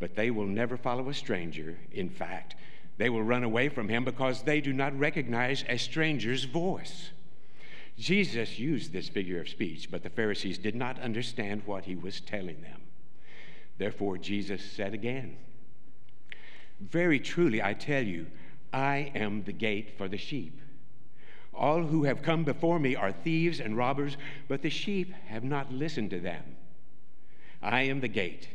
But they will never follow a stranger. In fact, they will run away from him because they do not recognize a stranger's voice. Jesus used this figure of speech, but the Pharisees did not understand what he was telling them. Therefore, Jesus said again, Very truly, I tell you, I am the gate for the sheep. All who have come before me are thieves and robbers, but the sheep have not listened to them. I am the gate.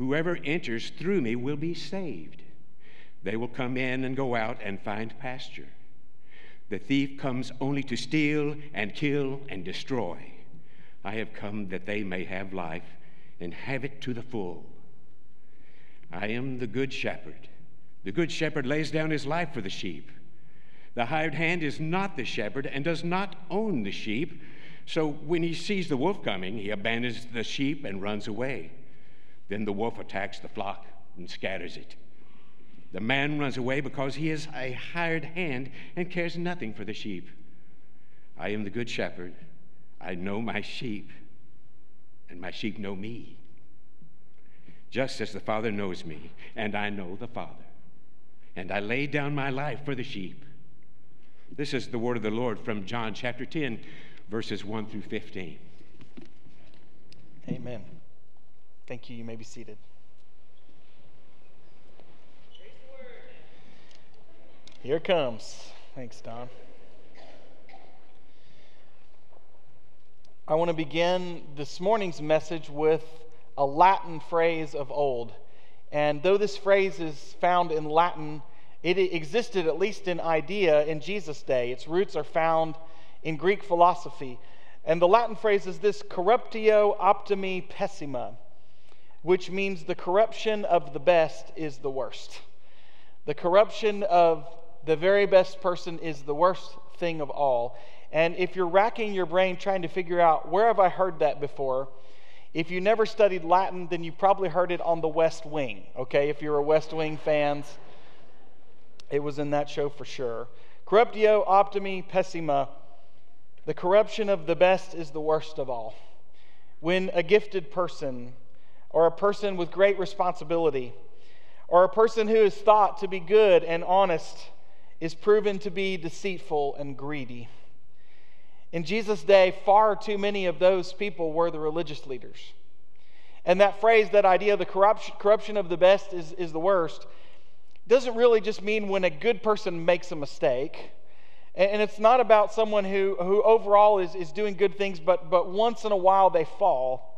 Whoever enters through me will be saved. They will come in and go out and find pasture. The thief comes only to steal and kill and destroy. I have come that they may have life and have it to the full. I am the good shepherd. The good shepherd lays down his life for the sheep. The hired hand is not the shepherd and does not own the sheep. So when he sees the wolf coming, he abandons the sheep and runs away. Then the wolf attacks the flock and scatters it. The man runs away because he is a hired hand and cares nothing for the sheep. I am the good shepherd. I know my sheep, and my sheep know me. Just as the Father knows me, and I know the Father. And I lay down my life for the sheep. This is the word of the Lord from John chapter 10, verses 1 through 15. Amen. Thank you. You may be seated. Here it comes. Thanks, Don. I want to begin this morning's message with a Latin phrase of old. And though this phrase is found in Latin, it existed, at least in idea, in Jesus' day. Its roots are found in Greek philosophy. And the Latin phrase is this corruptio optimi pessima, which means the corruption of the best is the worst. The corruption of the very best person is the worst thing of all. And if you're racking your brain trying to figure out where have I heard that before, if you never studied Latin, then you probably heard it on the West Wing, okay? If you're a West Wing fans, it was in that show for sure. Corruptio optimi pessima. The corruption of the best is the worst of all. When a gifted person or a person with great responsibility or a person who is thought to be good and honest is proven to be deceitful and greedy. In Jesus' day, far too many of those people were the religious leaders. And that phrase, that idea, the corruption, of the best is, is the worst, doesn't really just mean when a good person makes a mistake. And it's not about someone who, who overall is, is doing good things, but, but once in a while they fall.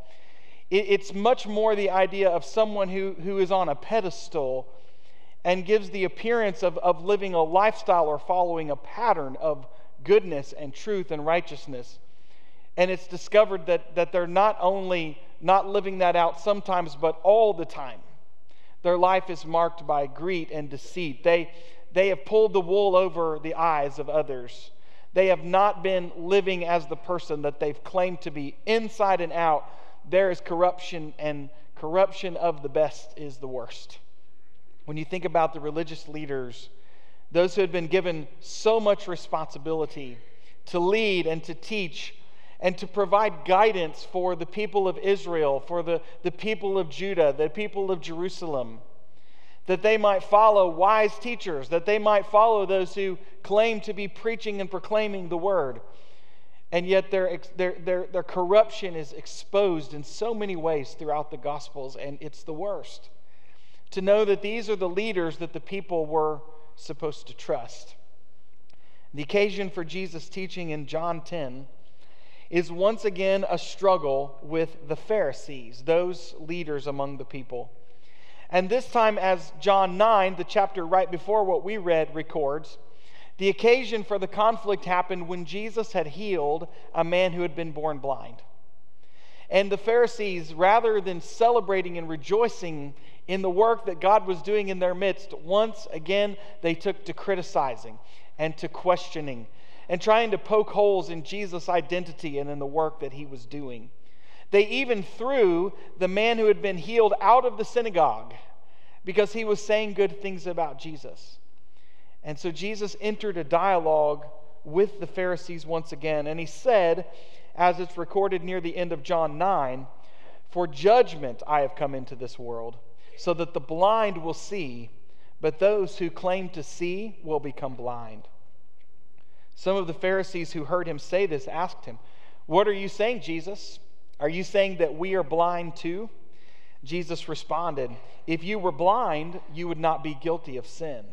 It, it's much more the idea of someone who, who is on a pedestal and gives the appearance of, of living a lifestyle or following a pattern of goodness and truth and righteousness. And it's discovered that, that they're not only not living that out sometimes, but all the time. Their life is marked by greed and deceit. They, they have pulled the wool over the eyes of others. They have not been living as the person that they've claimed to be inside and out. There is corruption, and corruption of the best is the worst. When you think about the religious leaders, those who had been given so much responsibility to lead and to teach and to provide guidance for the people of Israel, for the, the people of Judah, the people of Jerusalem, that they might follow wise teachers, that they might follow those who claim to be preaching and proclaiming the word. And yet their, their, their, their corruption is exposed in so many ways throughout the Gospels, and it's the worst. To know that these are the leaders that the people were supposed to trust. The occasion for Jesus' teaching in John 10 is once again a struggle with the Pharisees, those leaders among the people. And this time, as John 9, the chapter right before what we read, records, the occasion for the conflict happened when Jesus had healed a man who had been born blind. And the Pharisees, rather than celebrating and rejoicing in the work that God was doing in their midst, once again they took to criticizing and to questioning and trying to poke holes in Jesus' identity and in the work that he was doing. They even threw the man who had been healed out of the synagogue because he was saying good things about Jesus. And so Jesus entered a dialogue with the Pharisees once again, and he said, as it's recorded near the end of John 9, For judgment I have come into this world, so that the blind will see, but those who claim to see will become blind. Some of the Pharisees who heard him say this asked him, What are you saying, Jesus? Are you saying that we are blind too? Jesus responded, If you were blind, you would not be guilty of sin.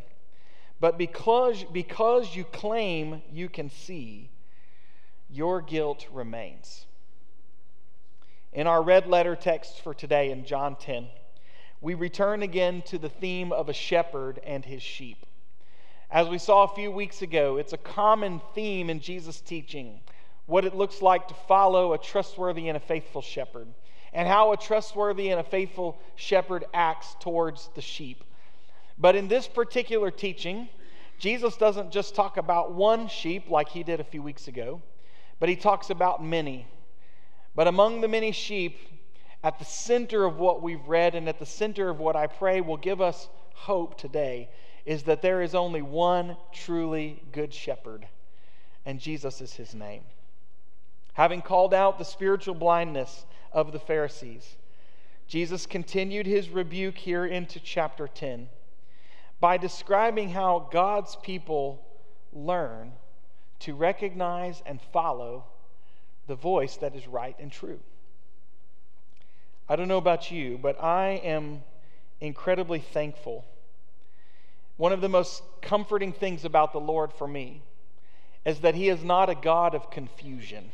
But because, because you claim you can see, your guilt remains. In our red letter text for today in John 10, we return again to the theme of a shepherd and his sheep. As we saw a few weeks ago, it's a common theme in Jesus' teaching what it looks like to follow a trustworthy and a faithful shepherd, and how a trustworthy and a faithful shepherd acts towards the sheep. But in this particular teaching, Jesus doesn't just talk about one sheep like he did a few weeks ago, but he talks about many. But among the many sheep, at the center of what we've read and at the center of what I pray will give us hope today is that there is only one truly good shepherd, and Jesus is his name. Having called out the spiritual blindness of the Pharisees, Jesus continued his rebuke here into chapter 10 by describing how God's people learn to recognize and follow the voice that is right and true. I don't know about you, but I am incredibly thankful. One of the most comforting things about the Lord for me is that He is not a God of confusion.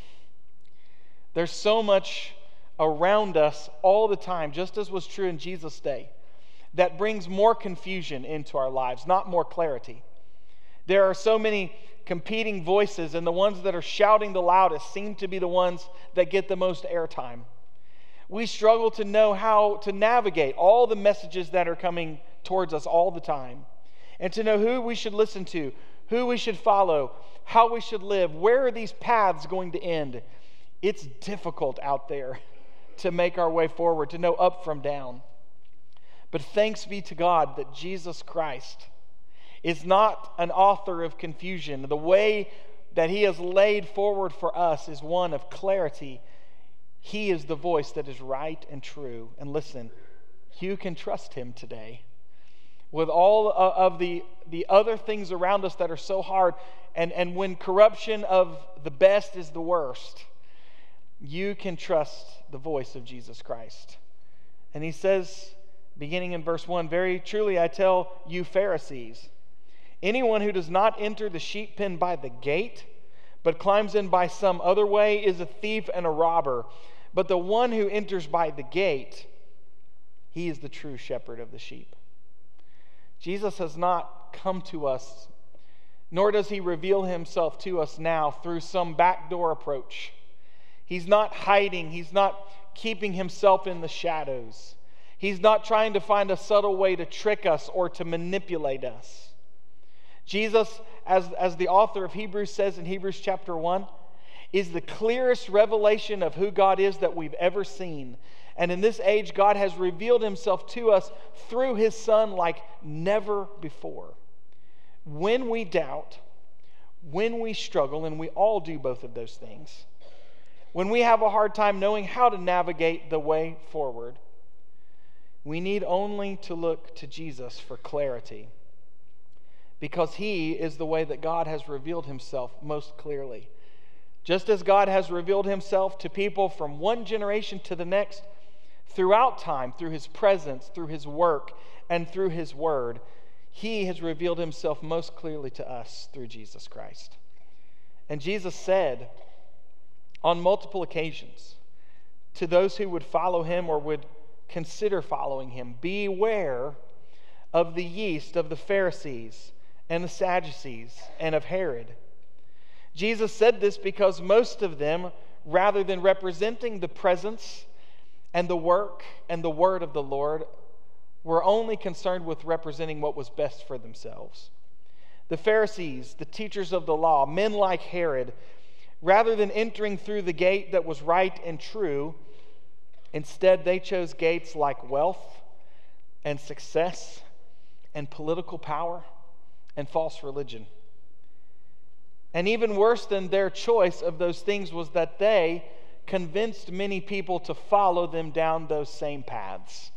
There's so much around us all the time, just as was true in Jesus' day, that brings more confusion into our lives, not more clarity. There are so many competing voices, and the ones that are shouting the loudest seem to be the ones that get the most airtime. We struggle to know how to navigate all the messages that are coming towards us all the time, and to know who we should listen to, who we should follow, how we should live, where are these paths going to end. It's difficult out there to make our way forward, to know up from down. But thanks be to God that Jesus Christ is not an author of confusion. The way that he has laid forward for us is one of clarity. He is the voice that is right and true. And listen, you can trust him today. With all of the, the other things around us that are so hard, and, and when corruption of the best is the worst, you can trust the voice of Jesus Christ. And he says, beginning in verse 1 Very truly I tell you, Pharisees, anyone who does not enter the sheep pen by the gate, but climbs in by some other way, is a thief and a robber. But the one who enters by the gate, he is the true shepherd of the sheep. Jesus has not come to us, nor does he reveal himself to us now through some backdoor approach. He's not hiding, he's not keeping himself in the shadows. He's not trying to find a subtle way to trick us or to manipulate us. Jesus, as, as the author of Hebrews says in Hebrews chapter 1, is the clearest revelation of who God is that we've ever seen. And in this age, God has revealed himself to us through his Son like never before. When we doubt, when we struggle, and we all do both of those things, when we have a hard time knowing how to navigate the way forward, we need only to look to Jesus for clarity because he is the way that God has revealed himself most clearly. Just as God has revealed himself to people from one generation to the next, throughout time, through his presence, through his work, and through his word, he has revealed himself most clearly to us through Jesus Christ. And Jesus said, on multiple occasions to those who would follow him or would consider following him Beware of the yeast of the Pharisees and the Sadducees and of Herod. Jesus said this because most of them rather than representing the presence and the work and the word of the Lord, were only concerned with representing what was best for themselves. The Pharisees, the teachers of the law, men like Herod, rather than entering through the gate that was right and true, instead they chose gates like wealth and success and political power and false religion. And even worse than their choice of those things was that they convinced many people to follow them down those same paths.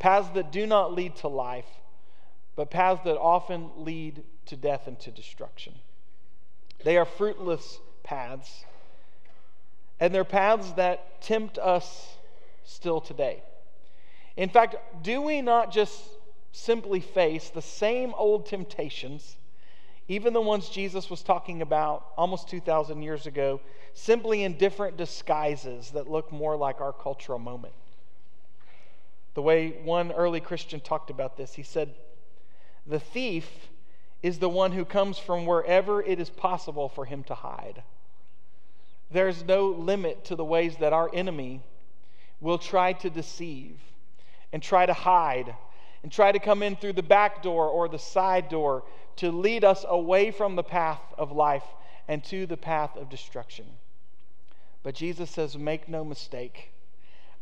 Paths that do not lead to life, but paths that often lead to death and to destruction. They are fruitless paths, and they're paths that tempt us still today. In fact, do we not just simply face the same old temptations, even the ones Jesus was talking about almost 2,000 years ago, simply in different disguises that look more like our cultural moment? The way one early Christian talked about this, he said, The thief is the one who comes from wherever it is possible for him to hide. There's no limit to the ways that our enemy will try to deceive and try to hide and try to come in through the back door or the side door to lead us away from the path of life and to the path of destruction. But Jesus says, Make no mistake.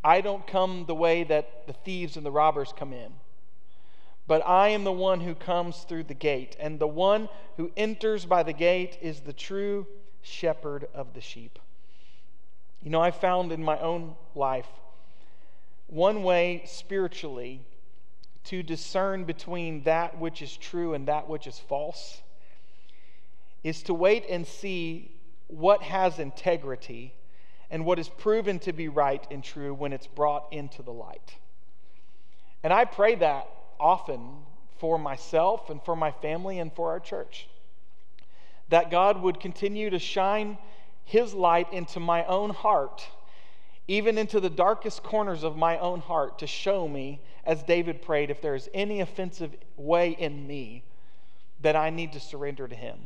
I don't come the way that the thieves and the robbers come in, but I am the one who comes through the gate, and the one who enters by the gate is the true shepherd of the sheep. You know, I found in my own life one way spiritually to discern between that which is true and that which is false is to wait and see what has integrity and what is proven to be right and true when it's brought into the light. And I pray that often for myself and for my family and for our church. That God would continue to shine His light into my own heart, even into the darkest corners of my own heart, to show me, as David prayed, if there is any offensive way in me that I need to surrender to Him.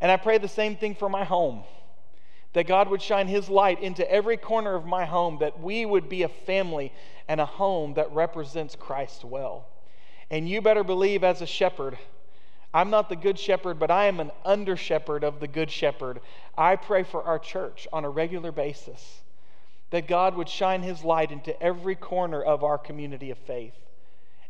And I pray the same thing for my home that God would shine His light into every corner of my home, that we would be a family and a home that represents Christ well. And you better believe, as a shepherd, I'm not the good shepherd, but I am an under shepherd of the good shepherd. I pray for our church on a regular basis that God would shine His light into every corner of our community of faith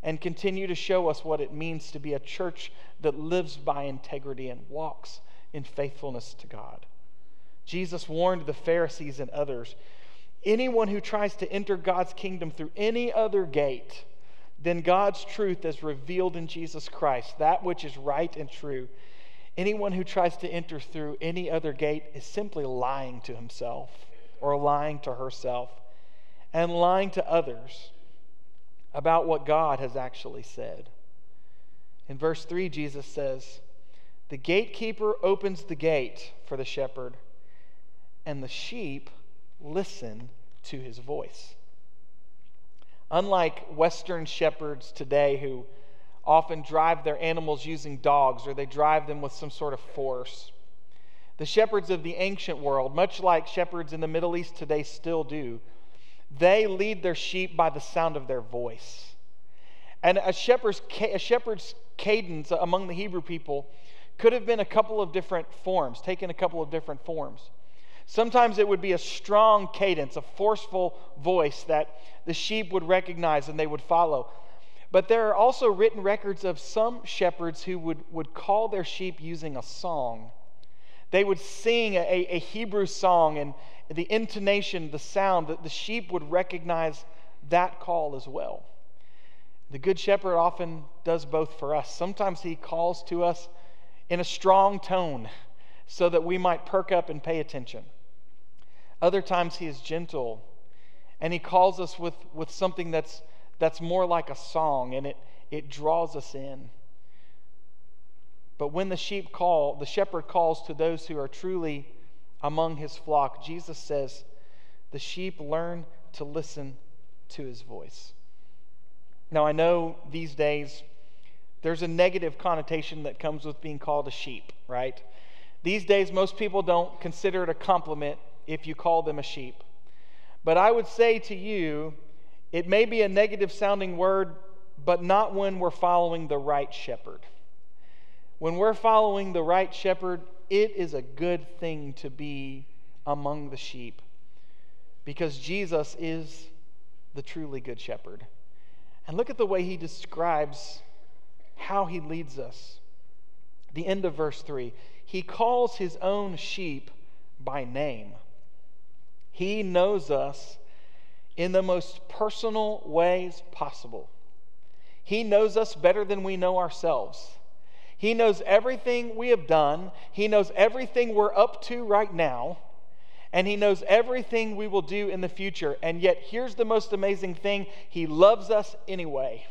and continue to show us what it means to be a church that lives by integrity and walks in faithfulness to God. Jesus warned the Pharisees and others anyone who tries to enter God's kingdom through any other gate than God's truth as revealed in Jesus Christ, that which is right and true, anyone who tries to enter through any other gate is simply lying to himself or lying to herself and lying to others about what God has actually said. In verse 3, Jesus says, The gatekeeper opens the gate for the shepherd and the sheep listen to his voice. Unlike Western shepherds today who often drive their animals using dogs or they drive them with some sort of force, the shepherds of the ancient world, much like shepherds in the Middle East today still do, they lead their sheep by the sound of their voice. And a shepherd's, a shepherd's cadence among the Hebrew people could have been a couple of different forms, taken a couple of different forms. Sometimes it would be a strong cadence, a forceful voice that the sheep would recognize and they would follow. But there are also written records of some shepherds who would, would call their sheep using a song. They would sing a, a Hebrew song, and the intonation, the sound, that the sheep would recognize that call as well. The Good Shepherd often does both for us. Sometimes he calls to us in a strong tone so that we might perk up and pay attention. Other times he is gentle and he calls us with, with something that's, that's more like a song and it, it draws us in. But when the sheep call, the shepherd calls to those who are truly among his flock, Jesus says, the sheep learn to listen to his voice. Now, I know these days there's a negative connotation that comes with being called a sheep, right? These days, most people don't consider it a compliment if you call them a sheep. But I would say to you, it may be a negative sounding word, but not when we're following the right shepherd. When we're following the right shepherd, it is a good thing to be among the sheep because Jesus is the truly good shepherd. And look at the way he describes how he leads us. The end of verse 3 He calls his own sheep by name. He knows us in the most personal ways possible. He knows us better than we know ourselves. He knows everything we have done, He knows everything we're up to right now and He knows everything we will do in the future. And yet, here's the most amazing thing He loves us anyway.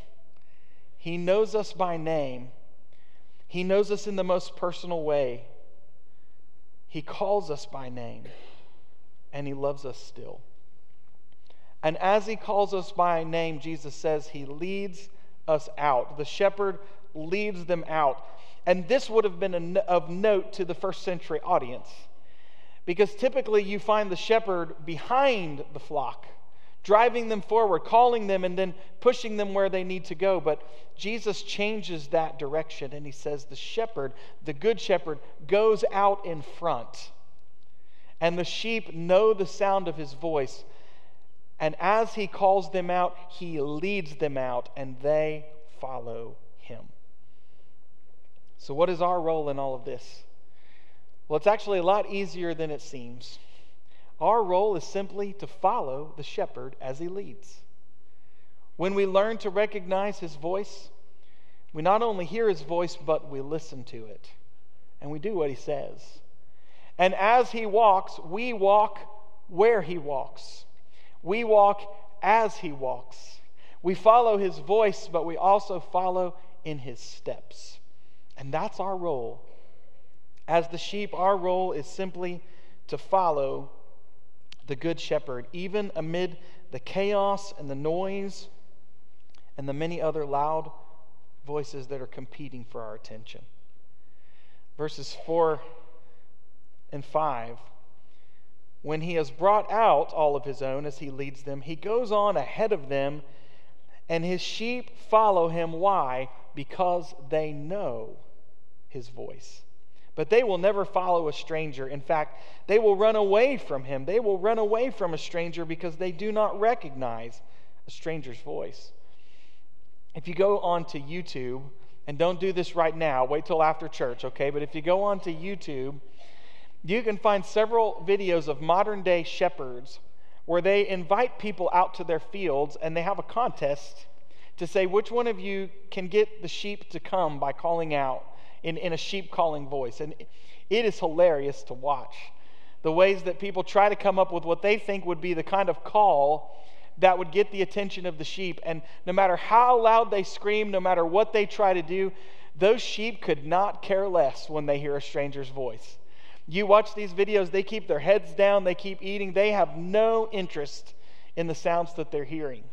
He knows us by name, He knows us in the most personal way. He calls us by name, and He loves us still. And as He calls us by name, Jesus says He leads us out. The shepherd leads them out. And this would have been of note to the first century audience because typically you find the shepherd behind the flock, driving them forward, calling them, and then pushing them where they need to go. But Jesus changes that direction and he says, The shepherd, the good shepherd, goes out in front. And the sheep know the sound of his voice. And as he calls them out, he leads them out, and they follow him. So, what is our role in all of this? Well, it's actually a lot easier than it seems. Our role is simply to follow the shepherd as he leads. When we learn to recognize his voice, we not only hear his voice, but we listen to it. And we do what he says. And as he walks, we walk where he walks. We walk as he walks. We follow his voice, but we also follow in his steps. And that's our role as the sheep, our role is simply to follow the Good Shepherd, even amid the chaos and the noise and the many other loud voices that are competing for our attention. Verses 4 and 5 when he has brought out all of his own as he leads them, he goes on ahead of them, and his sheep follow him. Why? Because they know his voice. But they will never follow a stranger. In fact, they will run away from him. They will run away from a stranger because they do not recognize a stranger's voice. If you go onto YouTube, and don't do this right now, wait till after church, okay? But if you go onto YouTube, you can find several videos of modern day shepherds where they invite people out to their fields and they have a contest to say which one of you can get the sheep to come by calling out in, in a sheep calling voice. And it is hilarious to watch the ways that people try to come up with what they think would be the kind of call that would get the attention of the sheep. And no matter how loud they scream, no matter what they try to do, those sheep could not care less when they hear a stranger's voice. You watch these videos, they keep their heads down, they keep eating, they have no interest in the sounds that they're hearing.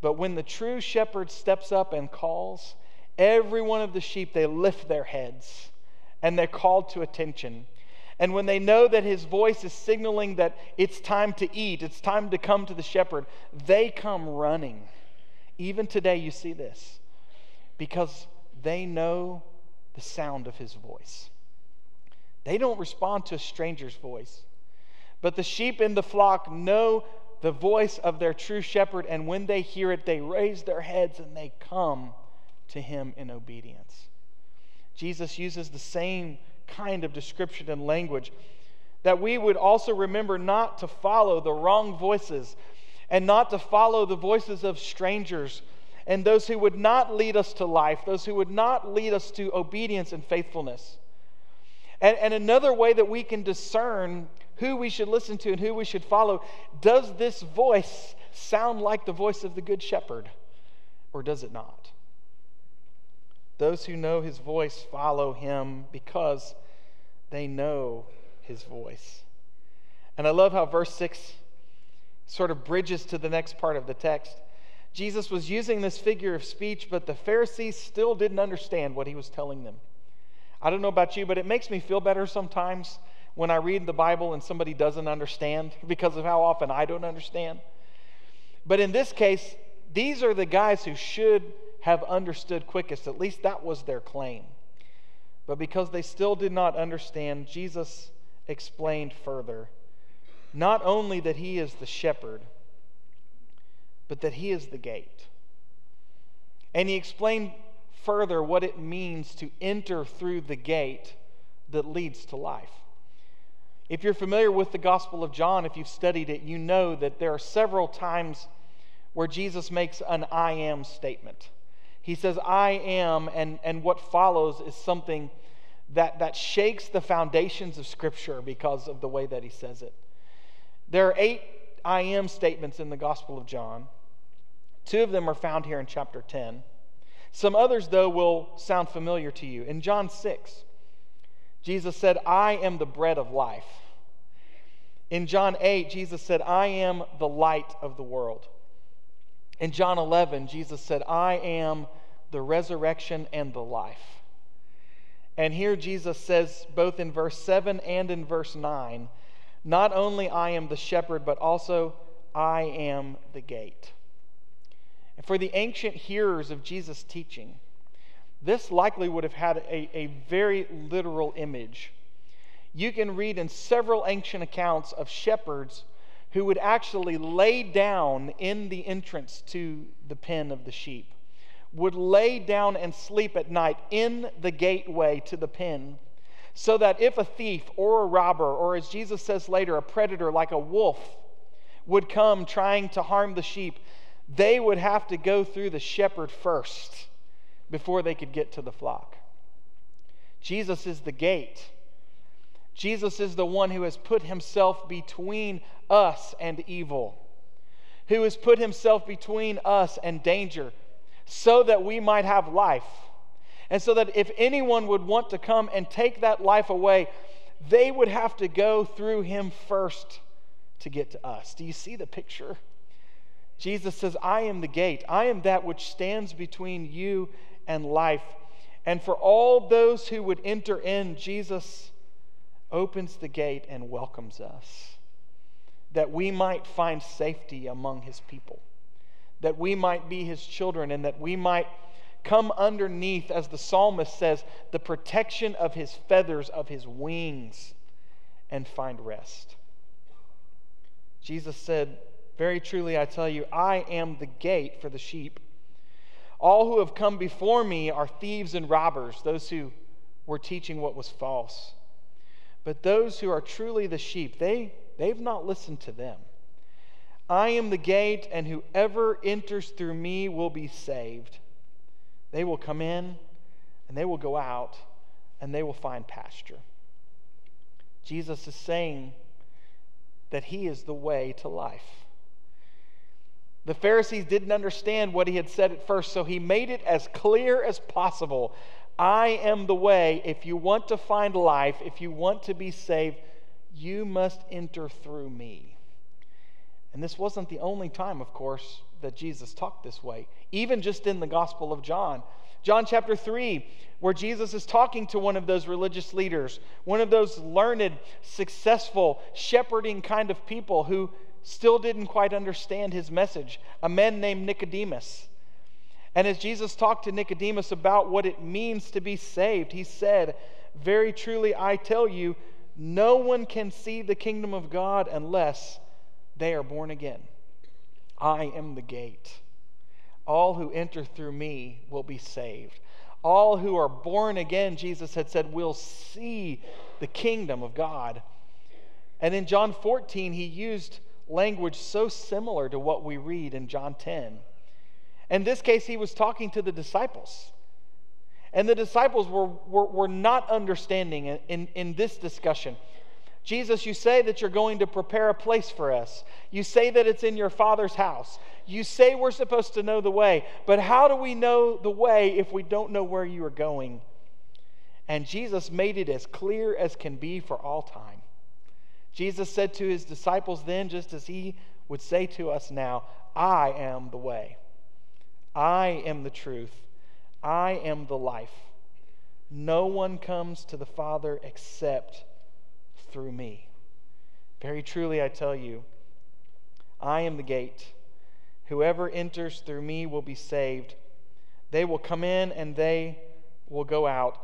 But when the true shepherd steps up and calls, Every one of the sheep, they lift their heads and they're called to attention. And when they know that his voice is signaling that it's time to eat, it's time to come to the shepherd, they come running. Even today, you see this because they know the sound of his voice. They don't respond to a stranger's voice, but the sheep in the flock know the voice of their true shepherd, and when they hear it, they raise their heads and they come to him in obedience. Jesus uses the same kind of description and language that we would also remember not to follow the wrong voices and not to follow the voices of strangers and those who would not lead us to life, those who would not lead us to obedience and faithfulness. And, and another way that we can discern who we should listen to and who we should follow does this voice sound like the voice of the Good Shepherd, or does it not? Those who know his voice follow him because they know his voice. And I love how verse 6 sort of bridges to the next part of the text. Jesus was using this figure of speech, but the Pharisees still didn't understand what he was telling them. I don't know about you, but it makes me feel better sometimes when I read the Bible and somebody doesn't understand because of how often I don't understand. But in this case, these are the guys who should have understood quickest. At least that was their claim. But because they still did not understand, Jesus explained further not only that he is the shepherd, but that he is the gate. And he explained further what it means to enter through the gate that leads to life. If you're familiar with the Gospel of John, if you've studied it, you know that there are several times where Jesus makes an I am statement. He says, I am, and, and what follows is something that, that shakes the foundations of Scripture because of the way that he says it. There are eight I am statements in the Gospel of John. Two of them are found here in chapter 10. Some others, though, will sound familiar to you. In John 6, Jesus said, I am the bread of life. In John 8, Jesus said, I am the light of the world. In John 11, Jesus said, I am the resurrection and the life. And here Jesus says, both in verse 7 and in verse 9, not only I am the shepherd, but also I am the gate. And for the ancient hearers of Jesus' teaching, this likely would have had a, a very literal image. You can read in several ancient accounts of shepherds who would actually lay down in the entrance to the pen of the sheep, would lay down and sleep at night in the gateway to the pen, so that if a thief or a robber, or as Jesus says later, a predator like a wolf, would come trying to harm the sheep, they would have to go through the shepherd first before they could get to the flock. Jesus is the gate. Jesus is the one who has put himself between us and evil, who has put himself between us and danger, so that we might have life. And so that if anyone would want to come and take that life away, they would have to go through him first to get to us. Do you see the picture? Jesus says, I am the gate. I am that which stands between you and life. And for all those who would enter in, Jesus opens the gate and welcomes us that we might find safety among his people, that we might be his children, and that we might come underneath, as the psalmist says, the protection of his feathers, of his wings, and find rest. Jesus said, Very truly, I tell you, I am the gate for the sheep. All who have come before me are thieves and robbers, those who were teaching what was false. But those who are truly the sheep, they, they've not listened to them. I am the gate, and whoever enters through me will be saved. They will come in, and they will go out, and they will find pasture. Jesus is saying that he is the way to life. The Pharisees didn't understand what he had said at first, so he made it as clear as possible. I am the way. If you want to find life, if you want to be saved, you must enter through me. And this wasn't the only time, of course, that Jesus talked this way, even just in the Gospel of John. John chapter 3, where Jesus is talking to one of those religious leaders, one of those learned, successful, shepherding kind of people who still didn't quite understand his message, a man named Nicodemus. And as Jesus talked to Nicodemus about what it means to be saved, he said, Very truly, I tell you, no one can see the kingdom of God unless they are born again. I am the gate. All who enter through me will be saved. All who are born again, Jesus had said, will see the kingdom of God. And in John 14, he used language so similar to what we read in John 10. In this case, he was talking to the disciples. And the disciples were, were, were not understanding in, in, in this discussion. Jesus, you say that you're going to prepare a place for us. You say that it's in your Father's house. You say we're supposed to know the way. But how do we know the way if we don't know where you are going? And Jesus made it as clear as can be for all time. Jesus said to his disciples then, just as he would say to us now, I am the way. I am the truth. I am the life. No one comes to the Father except through me. Very truly, I tell you, I am the gate. Whoever enters through me will be saved. They will come in and they will go out,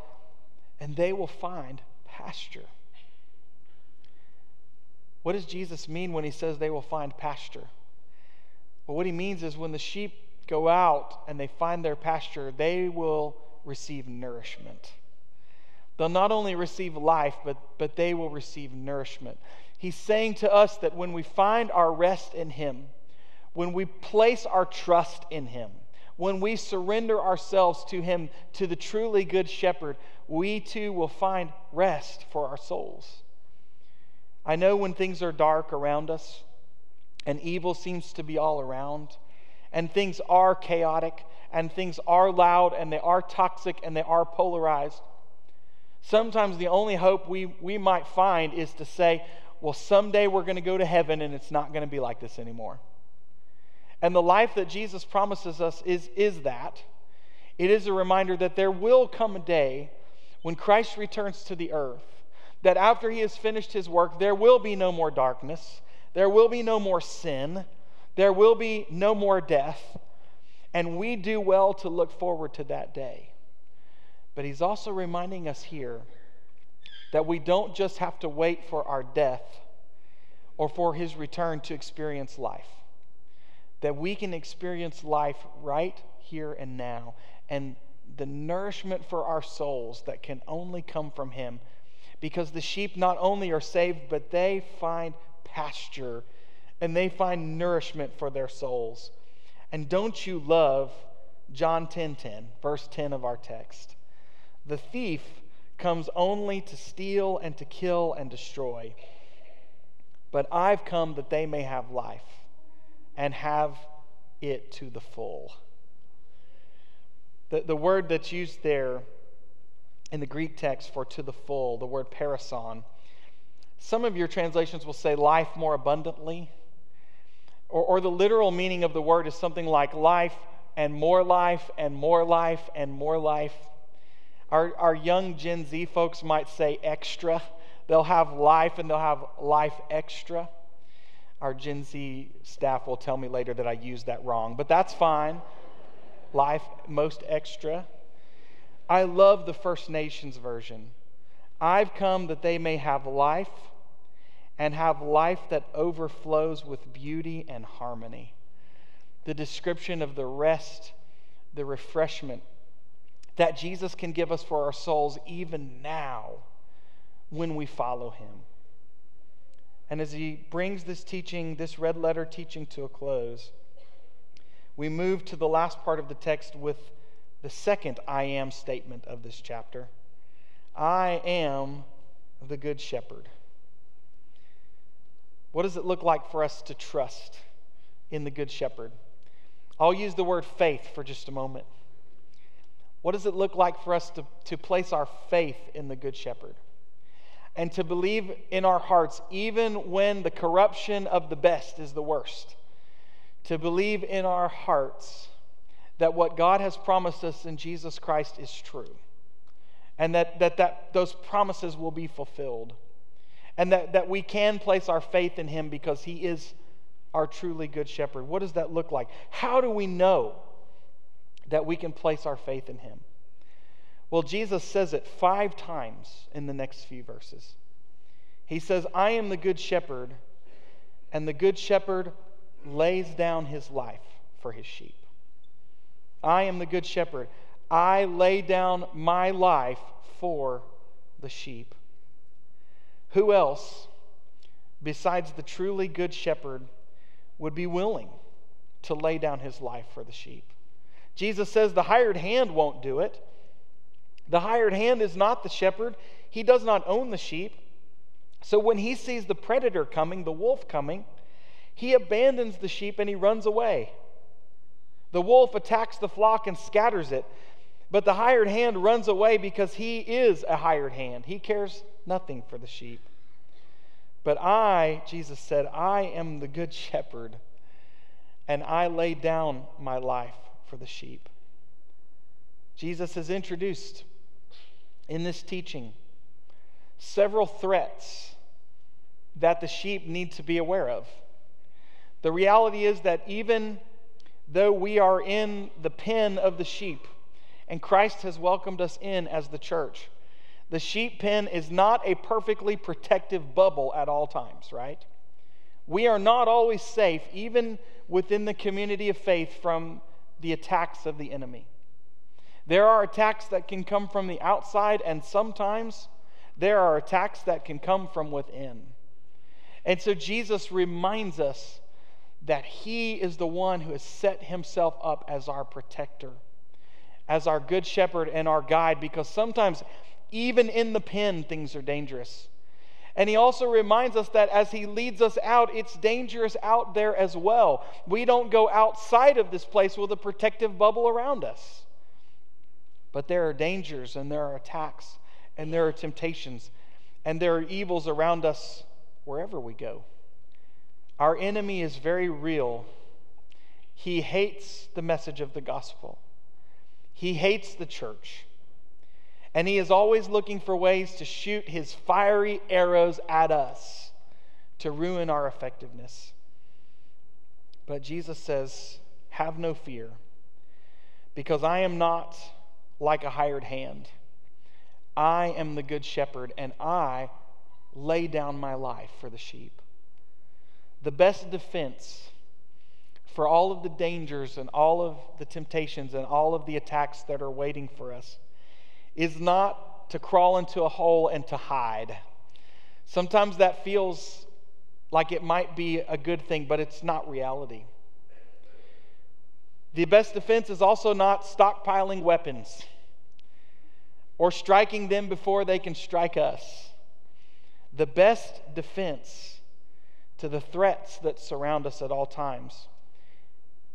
and they will find pasture. What does Jesus mean when he says they will find pasture? Well, what he means is when the sheep go out and they find their pasture, they will receive nourishment. They'll not only receive life, but, but they will receive nourishment. He's saying to us that when we find our rest in Him, when we place our trust in Him, when we surrender ourselves to Him, to the truly good shepherd, we too will find rest for our souls. I know when things are dark around us and evil seems to be all around, and things are chaotic, and things are loud, and they are toxic, and they are polarized. Sometimes the only hope we, we might find is to say, well, someday we're going to go to heaven and it's not going to be like this anymore. And the life that Jesus promises us is, is that. It is a reminder that there will come a day when Christ returns to the earth, that after he has finished his work, there will be no more darkness, there will be no more sin, there will be no more death. And we do well to look forward to that day. But he's also reminding us here that we don't just have to wait for our death or for his return to experience life, that we can experience life right here and now. And the nourishment for our souls that can only come from him because the sheep not only are saved, but they find pasture and they find nourishment for their souls. And don't you love John 10:10, 10, 10, verse 10 of our text? The thief comes only to steal and to kill and destroy. But I've come that they may have life and have it to the full. The, the word that's used there in the Greek text for to the full, the word perisson, some of your translations will say life more abundantly. Or, or the literal meaning of the word is something like life and more life and more life and more life. Our, our young Gen Z folks might say extra. They'll have life and they'll have life extra. Our Gen Z staff will tell me later that I used that wrong, but that's fine. Life most extra. I love the First Nations version. I've come that they may have life and have life that overflows with beauty and harmony. The description of the rest, the refreshment that Jesus can give us for our souls even now when we follow him. And as he brings this teaching, this red letter teaching to a close, we move to the last part of the text with the second I am statement of this chapter I am the Good Shepherd. What does it look like for us to trust in the Good Shepherd? I'll use the word faith for just a moment. What does it look like for us to, to place our faith in the Good Shepherd? And to believe in our hearts, even when the corruption of the best is the worst, to believe in our hearts that what God has promised us in Jesus Christ is true, and that, that, that those promises will be fulfilled and that, that we can place our faith in him because he is our truly good shepherd. What does that look like? How do we know that we can place our faith in him? Well, Jesus says it five times in the next few verses. He says, I am the good shepherd, and the good shepherd lays down his life for his sheep. I am the good shepherd. I lay down my life for the sheep. Who else, besides the truly good shepherd, would be willing to lay down his life for the sheep? Jesus says the hired hand won't do it. The hired hand is not the shepherd, he does not own the sheep. So when he sees the predator coming, the wolf coming, he abandons the sheep and he runs away. The wolf attacks the flock and scatters it, but the hired hand runs away because he is a hired hand. He cares nothing for the sheep. But I, Jesus said, I am the good shepherd, and I lay down my life for the sheep. Jesus has introduced in this teaching several threats that the sheep need to be aware of. The reality is that even though we are in the pen of the sheep, and Christ has welcomed us in as the church, the sheep pen is not a perfectly protective bubble at all times, right? We are not always safe, even within the community of faith, from the attacks of the enemy. There are attacks that can come from the outside, and sometimes there are attacks that can come from within. And so Jesus reminds us that He is the one who has set Himself up as our protector, as our good shepherd and our guide, because sometimes, even in the pen, things are dangerous. And he also reminds us that as he leads us out, it's dangerous out there as well. We don't go outside of this place with a protective bubble around us. But there are dangers and there are attacks and there are temptations and there are evils around us wherever we go. Our enemy is very real. He hates the message of the gospel, he hates the church. And he is always looking for ways to shoot his fiery arrows at us to ruin our effectiveness. But Jesus says, Have no fear, because I am not like a hired hand. I am the good shepherd, and I lay down my life for the sheep. The best defense for all of the dangers and all of the temptations and all of the attacks that are waiting for us is not to crawl into a hole and to hide. Sometimes that feels like it might be a good thing, but it's not reality. The best defense is also not stockpiling weapons or striking them before they can strike us. The best defense to the threats that surround us at all times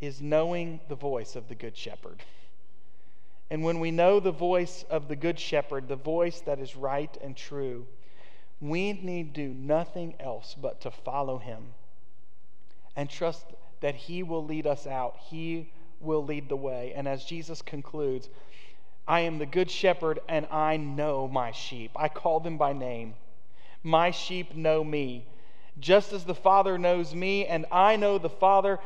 is knowing the voice of the Good Shepherd. And when we know the voice of the Good Shepherd, the voice that is right and true, we need do nothing else but to follow him and trust that he will lead us out. He will lead the way. And as Jesus concludes, I am the good shepherd and I know my sheep. I call them by name. My sheep know me. Just as the Father knows me and I know the Father,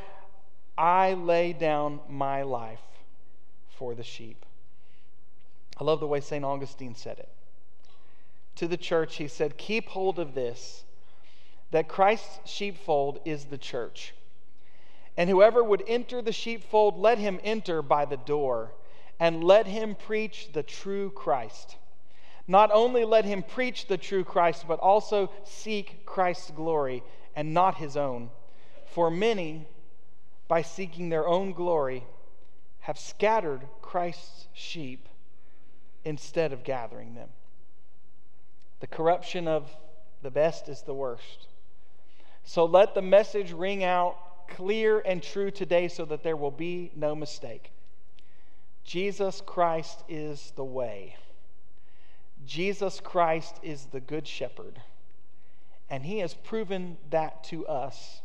I lay down my life for the sheep. I love the way St. Augustine said it. To the church, he said, Keep hold of this, that Christ's sheepfold is the church. And whoever would enter the sheepfold, let him enter by the door and let him preach the true Christ. Not only let him preach the true Christ, but also seek Christ's glory and not his own. For many, by seeking their own glory, have scattered Christ's sheep instead of gathering them. The corruption of the best is the worst. So let the message ring out clear and true today so that there will be no mistake. Jesus Christ is the way. Jesus Christ is the Good Shepherd. And he has proven that to us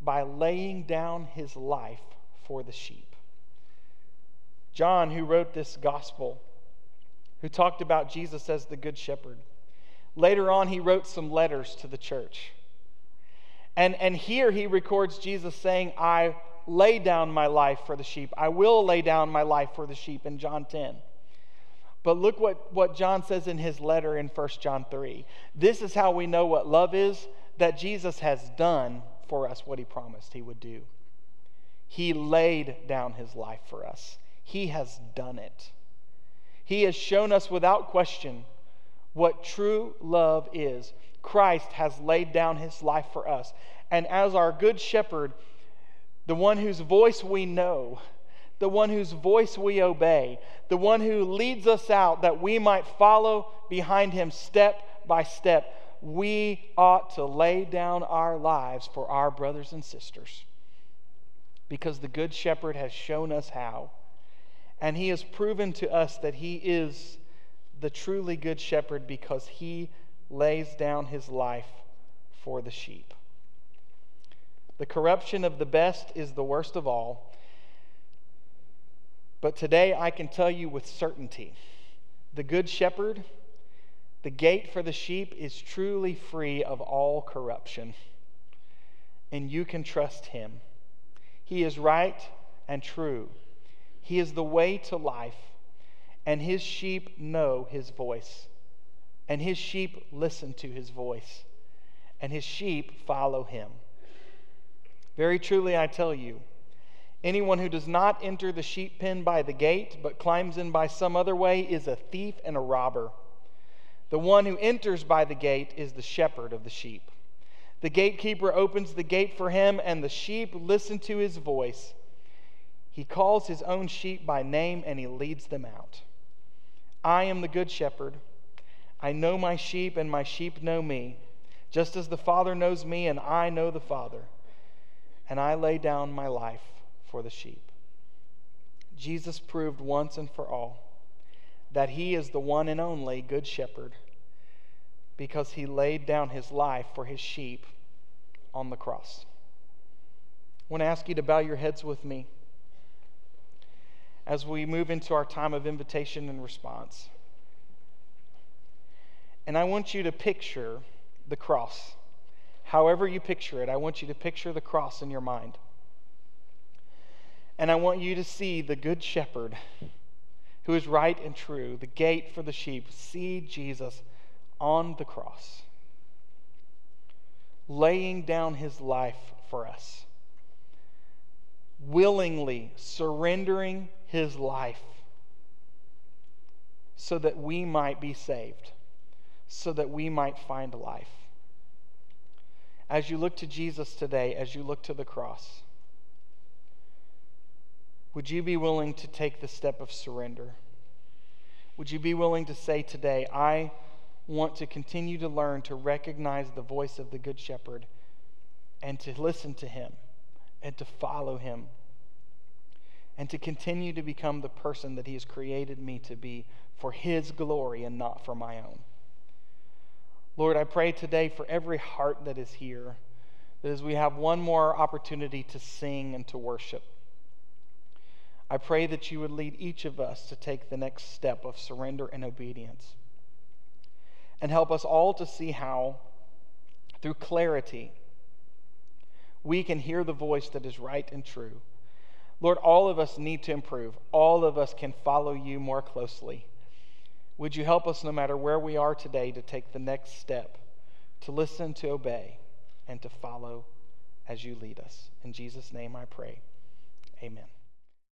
by laying down his life for the sheep. John, who wrote this gospel, who talked about Jesus as the Good Shepherd, later on he wrote some letters to the church. And, and here he records Jesus saying, I lay down my life for the sheep. I will lay down my life for the sheep in John 10. But look what, what John says in his letter in 1 John 3. This is how we know what love is that Jesus has done for us what he promised he would do. He laid down his life for us, he has done it. He has shown us without question what true love is. Christ has laid down his life for us. And as our good shepherd, the one whose voice we know, the one whose voice we obey, the one who leads us out that we might follow behind him step by step. We ought to lay down our lives for our brothers and sisters because the Good Shepherd has shown us how. And he has proven to us that he is the truly Good Shepherd because he lays down his life for the sheep. The corruption of the best is the worst of all. But today I can tell you with certainty the Good Shepherd, The gate for the sheep is truly free of all corruption, and you can trust him. He is right and true. He is the way to life, and his sheep know his voice, and his sheep listen to his voice, and his sheep follow him. Very truly, I tell you, anyone who does not enter the sheep pen by the gate, but climbs in by some other way, is a thief and a robber. The one who enters by the gate is the shepherd of the sheep. The gatekeeper opens the gate for him, and the sheep listen to his voice. He calls his own sheep by name and he leads them out. I am the good shepherd. I know my sheep, and my sheep know me, just as the Father knows me, and I know the Father. And I lay down my life for the sheep. Jesus proved once and for all that he is the one and only good shepherd because he laid down his life for his sheep on the cross. I want to ask you to bow your heads with me as we move into our time of invitation and response. And I want you to picture the cross. However, you picture it, I want you to picture the cross in your mind. And I want you to see the Good Shepherd who is right and true, the gate for the sheep. See Jesus on the cross, laying down his life for us, willingly surrendering his life so that we might be saved, so that we might find life. As you look to Jesus today, as you look to the cross, would you be willing to take the step of surrender? Would you be willing to say today, I want to continue to learn to recognize the voice of the Good Shepherd and to listen to him and to follow him and to continue to become the person that he has created me to be for his glory and not for my own? Lord, I pray today for every heart that is here that as we have one more opportunity to sing and to worship, I pray that you would lead each of us to take the next step of surrender and obedience. And help us all to see how, through clarity, we can hear the voice that is right and true. Lord, all of us need to improve. All of us can follow you more closely. Would you help us, no matter where we are today, to take the next step, to listen, to obey, and to follow as you lead us? In Jesus' name I pray. Amen.